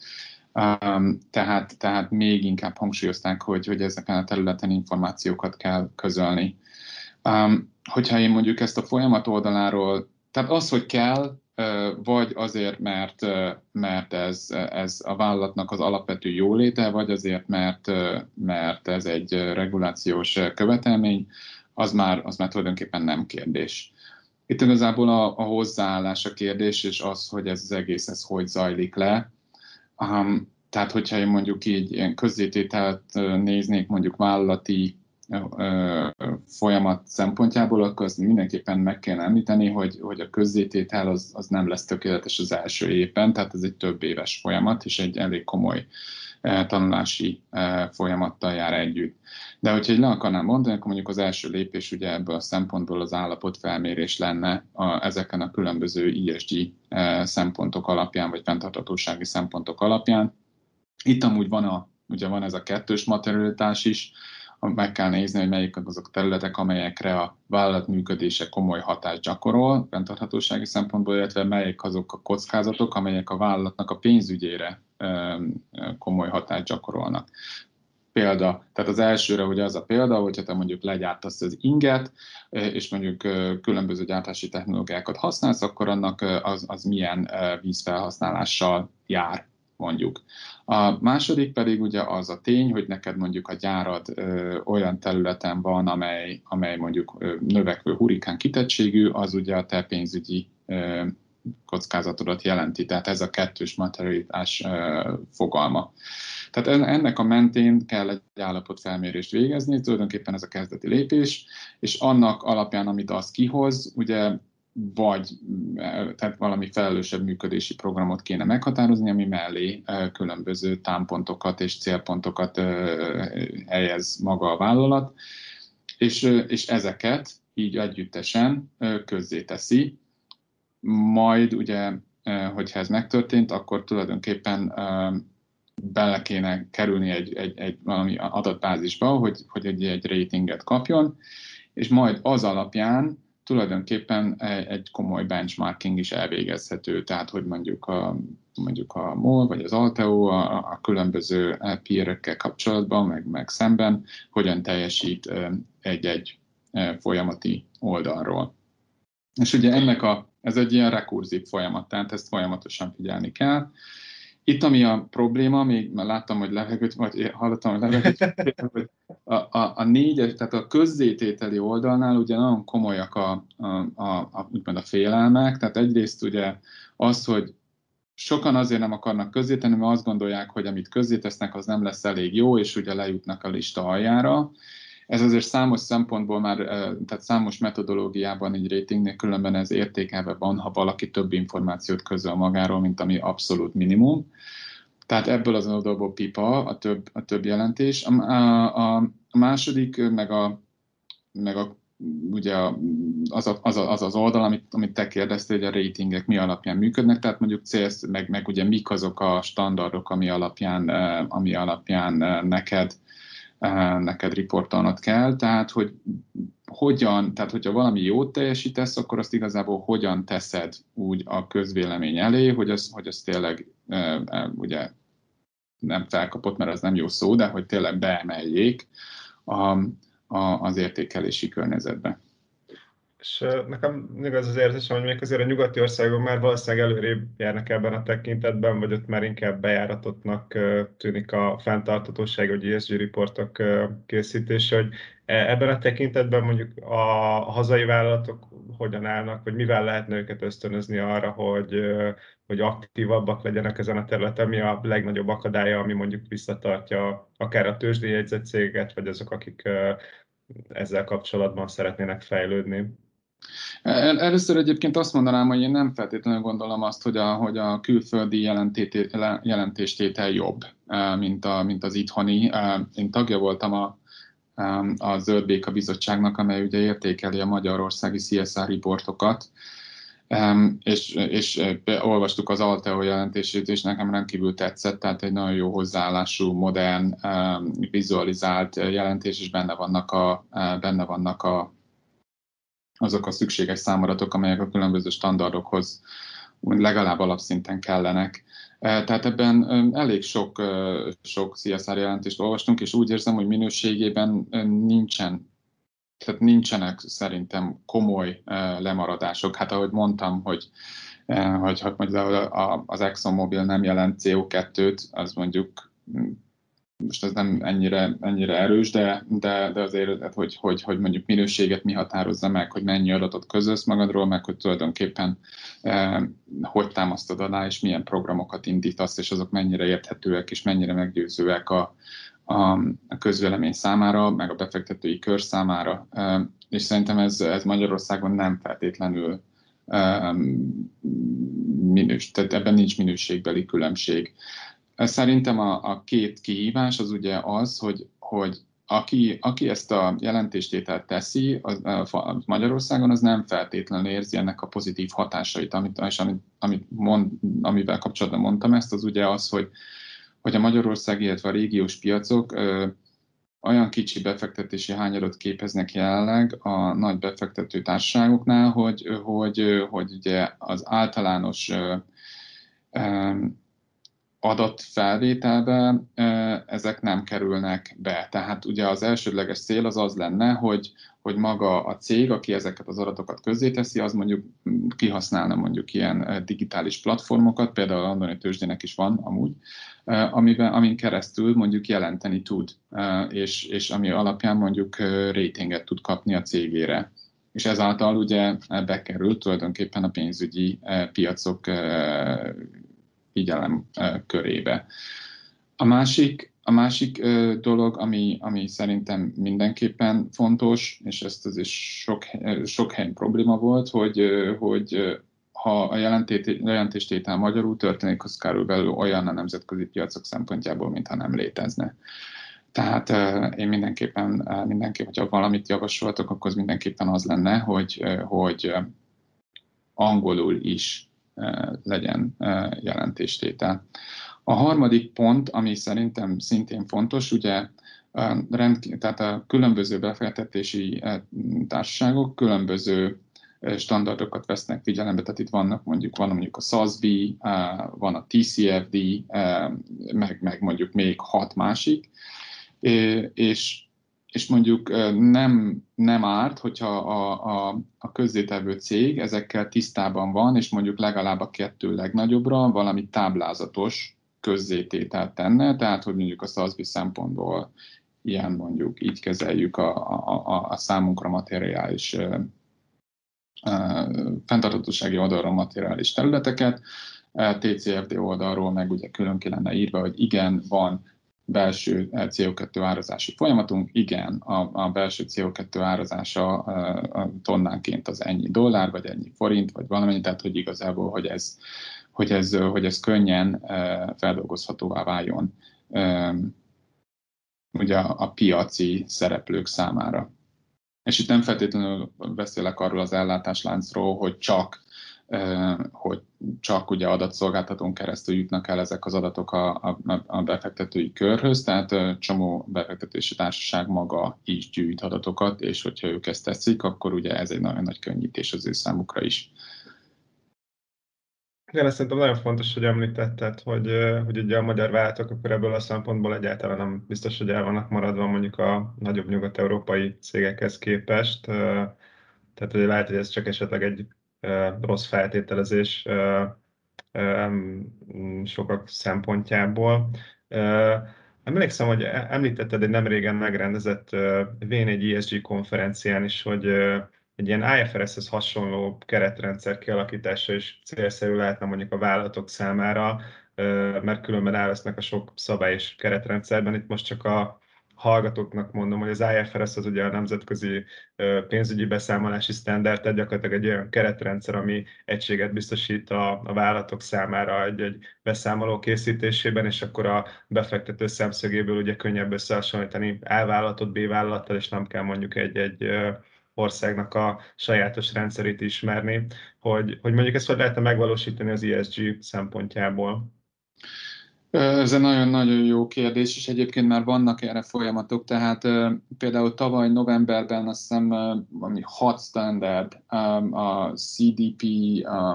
tehát, tehát még inkább hangsúlyozták, hogy, hogy ezeken a területen információkat kell közölni. Hogyha én mondjuk ezt a folyamat oldaláról, tehát az, hogy kell, vagy azért, mert, mert ez, ez a vállalatnak az alapvető jóléte, vagy azért, mert, mert ez egy regulációs követelmény, az már, az már tulajdonképpen nem kérdés. Itt igazából a, a hozzáállás a kérdés, és az, hogy ez az egész ez hogy zajlik le. Um, tehát, hogyha én mondjuk így ilyen közzétételt néznék mondjuk vállalati folyamat szempontjából, akkor azt mindenképpen meg kell említeni, hogy, hogy a közzététel az, az nem lesz tökéletes az első évben, tehát ez egy több éves folyamat, és egy elég komoly tanulási folyamattal jár együtt. De hogyha le akarnám mondani, akkor mondjuk az első lépés ugye ebből a szempontból az állapotfelmérés lenne a, ezeken a különböző ISG szempontok alapján, vagy fenntartatósági szempontok alapján. Itt amúgy van, a, ugye van ez a kettős materialitás is, meg kell nézni, hogy melyik azok a területek, amelyekre a vállalat működése komoly hatást gyakorol, fenntarthatósági szempontból, illetve melyik azok a kockázatok, amelyek a vállalatnak a pénzügyére komoly hatást gyakorolnak. Példa, tehát az elsőre ugye az a példa, hogyha te mondjuk legyártasz az inget, és mondjuk különböző gyártási technológiákat használsz, akkor annak az, az milyen vízfelhasználással jár mondjuk. A második pedig ugye az a tény, hogy neked mondjuk a gyárad ö, olyan területen van, amely, amely mondjuk ö, növekvő hurikán kitettségű, az ugye a te pénzügyi ö, kockázatodat jelenti, tehát ez a kettős materialitás fogalma. Tehát ennek a mentén kell egy állapotfelmérést végezni, tulajdonképpen ez a kezdeti lépés, és annak alapján, amit az kihoz, ugye vagy tehát valami felelősebb működési programot kéne meghatározni, ami mellé különböző támpontokat és célpontokat helyez maga a vállalat, és, és ezeket így együttesen közzéteszi. Majd ugye, hogyha ez megtörtént, akkor tulajdonképpen bele kéne kerülni egy, egy, egy valami adatbázisba, hogy, hogy egy, egy ratinget kapjon, és majd az alapján tulajdonképpen egy komoly benchmarking is elvégezhető, tehát hogy mondjuk a, mondjuk a MOL vagy az Alteo a, a különböző peerekkel kapcsolatban, meg, meg szemben, hogyan teljesít egy-egy folyamati oldalról. És ugye ennek a, ez egy ilyen rekurzív folyamat, tehát ezt folyamatosan figyelni kell, itt ami a probléma, még már láttam, hogy levegőt, vagy hallottam, hogy levegőt, hogy a, a, a négyes, tehát a közzétételi oldalnál ugye nagyon komolyak a, a, a, a, a félelmek, tehát egyrészt ugye az, hogy sokan azért nem akarnak közzétenni, mert azt gondolják, hogy amit közzétesznek, az nem lesz elég jó, és ugye lejutnak a lista aljára, ez azért számos szempontból már, tehát számos metodológiában egy ratingnél különben ez értékelve van, ha valaki több információt közöl magáról, mint ami abszolút minimum. Tehát ebből az oldalból pipa a több, a több jelentés. A, a, a második, meg a, meg a ugye az, a, az, a, az az oldal, amit, amit te kérdeztél, hogy a ratingek mi alapján működnek, tehát mondjuk célsz, meg, meg ugye mik azok a standardok, ami alapján, ami alapján neked neked riportolnod kell, tehát hogy hogyan, tehát hogyha valami jót teljesítesz, akkor azt igazából hogyan teszed úgy a közvélemény elé, hogy az, hogy az tényleg ugye nem felkapott, mert az nem jó szó, de hogy tényleg beemeljék a, a, az értékelési környezetbe. És nekem még az érzésem, hogy még azért a nyugati országok már valószínűleg előrébb járnak ebben a tekintetben, vagy ott már inkább bejáratottnak tűnik a fenntartatóság, vagy ESG riportok készítése, hogy e, ebben a tekintetben mondjuk a hazai vállalatok hogyan állnak, vagy mivel lehetne őket ösztönözni arra, hogy, hogy aktívabbak legyenek ezen a területen, mi a legnagyobb akadálya, ami mondjuk visszatartja akár a tőzsdéjegyzett cégeket, vagy azok, akik ezzel kapcsolatban szeretnének fejlődni. Először egyébként azt mondanám, hogy én nem feltétlenül gondolom azt, hogy a, hogy a külföldi jelentéstétel jobb, mint, a, mint az itthoni. Én tagja voltam a a Zöld Béka Bizottságnak, amely ugye értékeli a magyarországi CSR riportokat, és, és olvastuk az Alteo jelentését, és nekem rendkívül tetszett, tehát egy nagyon jó hozzáállású, modern, vizualizált jelentés, és benne vannak, a, benne vannak a, azok a szükséges számadatok, amelyek a különböző standardokhoz legalább alapszinten kellenek. Tehát ebben elég sok, sok CSR jelentést olvastunk, és úgy érzem, hogy minőségében nincsen tehát nincsenek szerintem komoly lemaradások. Hát ahogy mondtam, hogy hogy, hogy az ExxonMobil nem jelent CO2-t, az mondjuk most ez nem ennyire, ennyire erős, de, de, de azért, hogy, hogy, hogy mondjuk minőséget mi határozza meg, hogy mennyi adatot közölsz magadról, meg hogy tulajdonképpen eh, hogy támasztod alá, és milyen programokat indítasz, és azok mennyire érthetőek, és mennyire meggyőzőek a, a, a közvélemény számára, meg a befektetői kör számára. Eh, és szerintem ez, ez Magyarországon nem feltétlenül eh, minős, tehát ebben nincs minőségbeli különbség. Szerintem a, a két kihívás az ugye az, hogy, hogy aki, aki ezt a jelentéstételt teszi az, Magyarországon, az nem feltétlenül érzi ennek a pozitív hatásait, amit, és amit, amit mond, amivel kapcsolatban mondtam ezt, az ugye az, hogy, hogy a Magyarország, illetve a régiós piacok ö, olyan kicsi befektetési hányadot képeznek jelenleg a nagy befektető társaságoknál, hogy, hogy, hogy ugye az általános ö, ö, adatfelvételbe ezek nem kerülnek be. Tehát ugye az elsődleges cél az az lenne, hogy, hogy maga a cég, aki ezeket az adatokat közzéteszi, az mondjuk kihasználna mondjuk ilyen digitális platformokat, például a Londoni tőzsdének is van amúgy, amiben, amin keresztül mondjuk jelenteni tud, és, és ami alapján mondjuk ratinget tud kapni a cégére. És ezáltal ugye bekerül tulajdonképpen a pénzügyi piacok figyelem körébe. A másik, a másik dolog, ami, ami szerintem mindenképpen fontos, és ezt az is sok, sok helyen probléma volt, hogy, hogy ha a jelentéstétel magyarul történik, az körülbelül olyan a nemzetközi piacok szempontjából, mintha nem létezne. Tehát én mindenképpen, mindenképpen, hogyha valamit javasoltok, akkor az mindenképpen az lenne, hogy, hogy angolul is legyen jelentéstétel. A harmadik pont, ami szerintem szintén fontos, ugye rend, tehát a különböző befektetési társaságok különböző standardokat vesznek figyelembe, tehát itt vannak mondjuk, van mondjuk a SASB, van a TCFD, meg, meg mondjuk még hat másik, és és mondjuk nem, nem árt, hogyha a, a, a közzétevő cég ezekkel tisztában van, és mondjuk legalább a kettő legnagyobbra valami táblázatos közzétételt tenne, tehát hogy mondjuk a SZASZBI szempontból ilyen mondjuk így kezeljük a, a, a számunkra materiális fenntarthatósági oldalról materiális területeket, TCFD oldalról meg ugye külön ki írva, hogy igen, van belső eh, CO2 árazási folyamatunk. Igen, a, a belső CO2 árazása eh, a tonnánként az ennyi dollár, vagy ennyi forint, vagy valamennyi, tehát hogy igazából, hogy ez, hogy ez, hogy ez könnyen eh, feldolgozhatóvá váljon ugye a piaci szereplők számára. És itt nem feltétlenül beszélek arról az ellátásláncról, hogy csak hogy csak ugye adatszolgáltatón keresztül jutnak el ezek az adatok a, a, a befektetői körhöz, tehát csomó befektetési társaság maga is gyűjt adatokat, és hogyha ők ezt teszik, akkor ugye ez egy nagyon nagy könnyítés az ő számukra is. Igen, ezt szerintem nagyon fontos, hogy említetted, hogy, hogy ugye a magyar vállalatok akkor ebből a szempontból egyáltalán nem biztos, hogy el vannak maradva mondjuk a nagyobb nyugat-európai cégekhez képest. Tehát ugye lehet, hogy ez csak esetleg egy rossz feltételezés sokak szempontjából. Emlékszem, hogy e-, említetted egy nem régen megrendezett V4 ESG konferencián is, hogy egy ilyen IFRS-hez hasonló keretrendszer kialakítása is célszerű lehetne mondjuk a vállalatok számára, mert különben elvesznek a sok szabály és keretrendszerben. Itt most csak a hallgatóknak mondom, hogy az IFRS az ugye a nemzetközi pénzügyi beszámolási standard, tehát gyakorlatilag egy olyan keretrendszer, ami egységet biztosít a, a vállalatok számára egy, egy beszámoló készítésében, és akkor a befektető szemszögéből ugye könnyebb összehasonlítani A vállalatot B vállalattal, és nem kell mondjuk egy, egy országnak a sajátos rendszerét ismerni, hogy, hogy mondjuk ezt hogy lehetne megvalósítani az ESG szempontjából. Ez egy nagyon-nagyon jó kérdés, és egyébként már vannak erre folyamatok, tehát például tavaly novemberben azt hiszem valami hat standard, a CDP,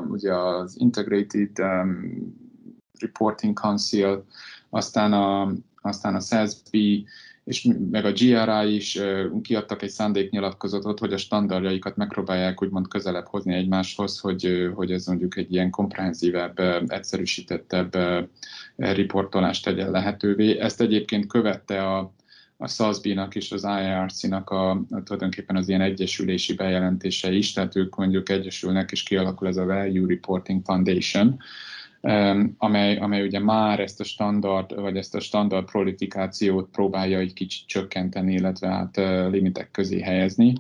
ugye az Integrated Reporting Council, aztán a, aztán a SASB, és meg a GRI is kiadtak egy szándéknyilatkozatot, hogy a standardjaikat megpróbálják úgymond közelebb hozni egymáshoz, hogy, hogy ez mondjuk egy ilyen komprehenzívebb, egyszerűsítettebb riportolást tegyen lehetővé. Ezt egyébként követte a, a SASB-nak és az IRC-nak a, tulajdonképpen az ilyen egyesülési bejelentése is, tehát ők mondjuk egyesülnek és kialakul ez a Value Reporting Foundation, amely, amely ugye már ezt a standard, vagy ezt a standard prolifikációt próbálja egy kicsit csökkenteni, illetve hát limitek közé helyezni.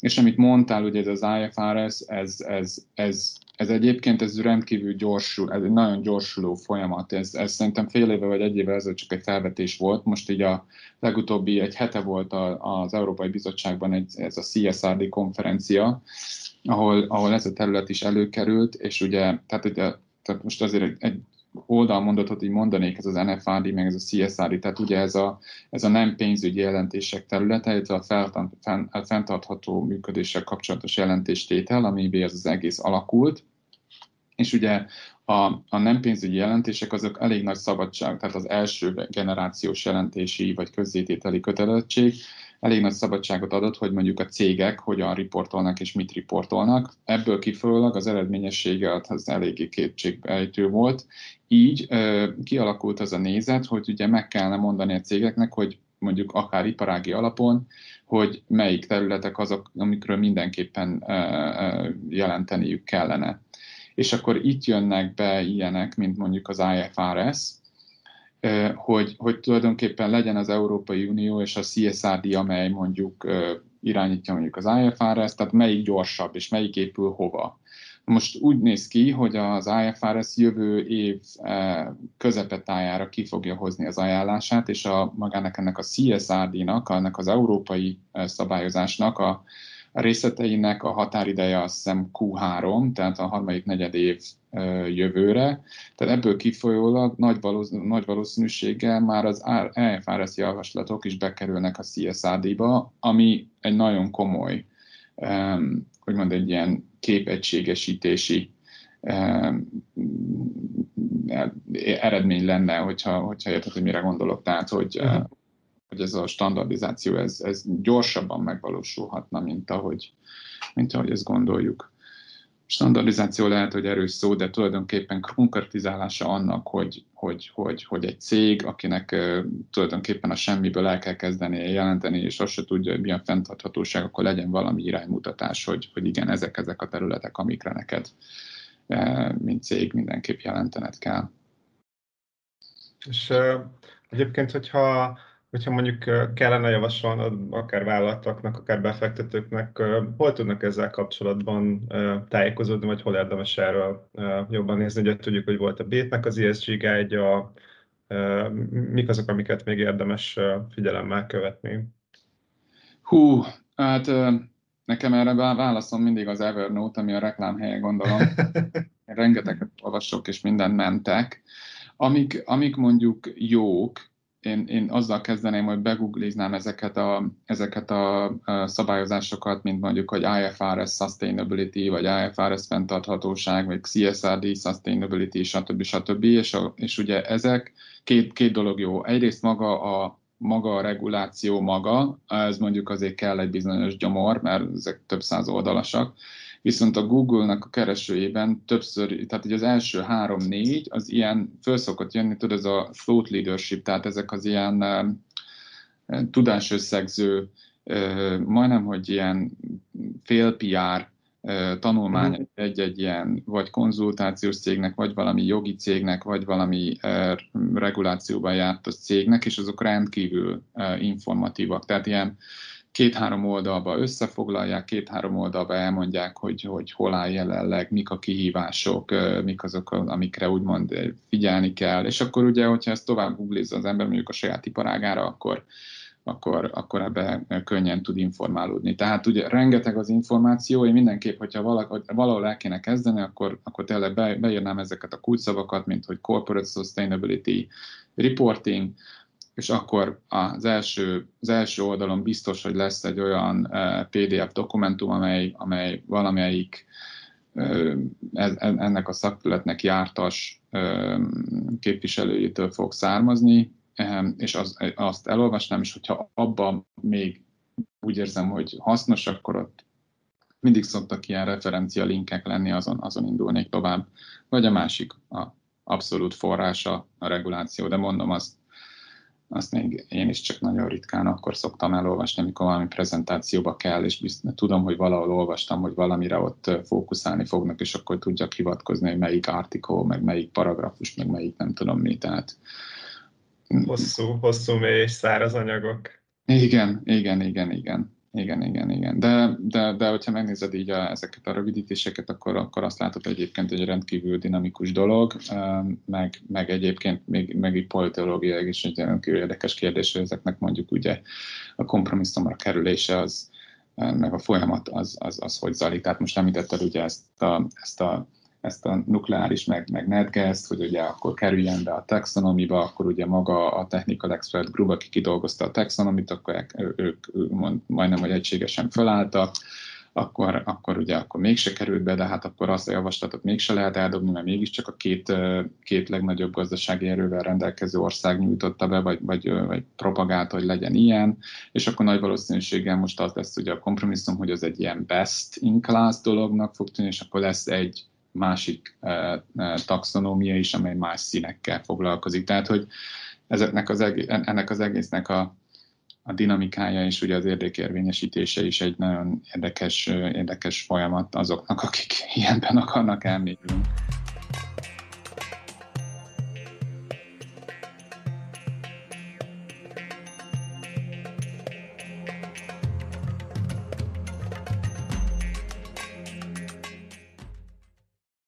És amit mondtál, ugye ez az IFRS, ez, ez, ez, ez egyébként ez rendkívül gyorsul, ez egy nagyon gyorsuló folyamat. Ez, ez szerintem fél éve vagy egy éve ezelőtt csak egy felvetés volt. Most így a legutóbbi egy hete volt a, az Európai Bizottságban egy, ez a CSRD konferencia, ahol, ahol ez a terület is előkerült, és ugye, tehát ugye tehát most azért egy, egy oldalmondatot így mondanék, ez az NFRD, meg ez a CSRD, tehát ugye ez a, ez a nem pénzügyi jelentések területe, illetve a fenntartható működéssel kapcsolatos jelentéstétel, amivé ez az egész alakult, és ugye a, a nem pénzügyi jelentések azok elég nagy szabadság, tehát az első generációs jelentési vagy közzétételi kötelezettség, elég nagy szabadságot adott, hogy mondjuk a cégek hogyan riportolnak és mit riportolnak. Ebből kifolyólag az eredményessége az eléggé kétségbejtő volt. Így kialakult az a nézet, hogy ugye meg kellene mondani a cégeknek, hogy mondjuk akár iparági alapon, hogy melyik területek azok, amikről mindenképpen jelenteniük kellene. És akkor itt jönnek be ilyenek, mint mondjuk az IFRS, hogy, hogy tulajdonképpen legyen az Európai Unió és a CSRD, amely mondjuk irányítja mondjuk az IFRS, tehát melyik gyorsabb és melyik épül hova. Most úgy néz ki, hogy az IFRS jövő év közepetájára ki fogja hozni az ajánlását, és a, magának ennek a CSRD-nak, ennek az európai szabályozásnak a a részleteinek a határideje azt hiszem Q3, tehát a harmadik negyed év jövőre. Tehát ebből kifolyólag nagy, valószínű, nagy valószínűséggel már az EFRS javaslatok is bekerülnek a CSRD-ba, ami egy nagyon komoly, hogy mondja, egy ilyen képegységesítési eredmény lenne, hogyha, hogyha érted, hogy mire gondolok. Tehát, hogy uh-huh hogy ez a standardizáció ez, ez gyorsabban megvalósulhatna, mint ahogy, mint ahogy ezt gondoljuk. Standardizáció lehet, hogy erős szó, de tulajdonképpen konkretizálása annak, hogy, hogy, hogy, hogy egy cég, akinek tulajdonképpen a semmiből el kell kezdeni jelenteni, és azt se tudja, hogy mi a fenntarthatóság, akkor legyen valami iránymutatás, hogy, hogy igen, ezek ezek a területek, amikre neked, mint cég mindenképp jelentened kell. És egyébként, hogyha hogyha mondjuk kellene javasolnod akár vállalatoknak, akár befektetőknek, hol tudnak ezzel kapcsolatban tájékozódni, vagy hol érdemes erről jobban nézni? Ugye tudjuk, hogy volt a Bétnek az ESG guide mik azok, amiket még érdemes figyelemmel követni? Hú, hát nekem erre válaszom mindig az Evernote, ami a reklámhelye, gondolom. Rengeteget olvasok, és mindent mentek. Amik, amik mondjuk jók, én, én azzal kezdeném, hogy begoogliznám ezeket a, ezeket a szabályozásokat, mint mondjuk, hogy IFRS Sustainability, vagy IFRS fenntarthatóság, vagy CSRD Sustainability, stb. stb. És, a, és ugye ezek két, két dolog jó. Egyrészt maga a, maga a reguláció maga, ez mondjuk azért kell egy bizonyos gyomor, mert ezek több száz oldalasak, Viszont a Google-nak a keresőjében többször, tehát hogy az első három-négy, az ilyen föl szokott jönni, tudod, ez a thought leadership, tehát ezek az ilyen tudásösszegző, majdnem, hogy ilyen fél PR tanulmány mhm. egy-egy ilyen vagy konzultációs cégnek, vagy valami jogi cégnek, vagy valami regulációban jártas cégnek, és azok rendkívül informatívak. Tehát ilyen két-három oldalba összefoglalják, két-három oldalba elmondják, hogy, hogy hol áll jelenleg, mik a kihívások, mik azok, amikre úgymond figyelni kell, és akkor ugye, hogyha ezt tovább googlizza az ember mondjuk a saját iparágára, akkor, akkor, akkor ebbe könnyen tud informálódni. Tehát ugye rengeteg az információ, én mindenképp, hogyha valahol el kéne kezdeni, akkor, akkor tényleg be, beírnám ezeket a kulcsszavakat, mint hogy Corporate Sustainability Reporting, és akkor az első, az első oldalon biztos, hogy lesz egy olyan PDF dokumentum, amely, amely valamelyik ennek a szakterületnek jártas képviselőjétől fog származni, és az, azt elolvasnám, és hogyha abban még úgy érzem, hogy hasznos, akkor ott mindig szoktak ilyen referencia linkek lenni, azon, azon indulnék tovább. Vagy a másik, a abszolút forrása a reguláció, de mondom, azt, azt még én is csak nagyon ritkán akkor szoktam elolvasni, amikor valami prezentációba kell, és bizt, tudom, hogy valahol olvastam, hogy valamire ott fókuszálni fognak, és akkor tudjak hivatkozni, hogy melyik artikel, meg melyik paragrafus, meg melyik nem tudom mi, tehát Hosszú, hosszú, mély és száraz anyagok. Igen, igen, igen, igen. Igen, igen, igen. De, de, de hogyha megnézed így a, ezeket a rövidítéseket, akkor, akkor azt látod egyébként egy rendkívül dinamikus dolog, meg, meg egyébként még, meg így politológiai is egy rendkívül érdekes kérdés, hogy ezeknek mondjuk ugye a kompromisszumra kerülése az, meg a folyamat az, az, az hogy zajlik. Tehát most említetted ugye ezt a, ezt a ezt a nukleáris meg, meg netgas hogy ugye akkor kerüljen be a taxonomiba, akkor ugye maga a Technical Expert Group, aki kidolgozta a taxonomit, akkor ők, ők majdnem, hogy egységesen felálltak, akkor, akkor ugye akkor mégse került be, de hát akkor azt a javaslatot mégse lehet eldobni, mert mégiscsak a két, két legnagyobb gazdasági erővel rendelkező ország nyújtotta be, vagy, vagy, vagy propagálta, hogy legyen ilyen, és akkor nagy valószínűséggel most az lesz ugye a kompromisszum, hogy az egy ilyen best in class dolognak fog tűnni, és akkor lesz egy másik eh, eh, taxonómia is, amely más színekkel foglalkozik. Tehát, hogy ezeknek az egész, ennek az egésznek a, a dinamikája és ugye az érdekérvényesítése is egy nagyon érdekes, érdekes folyamat azoknak, akik ilyenben akarnak elmélyülni.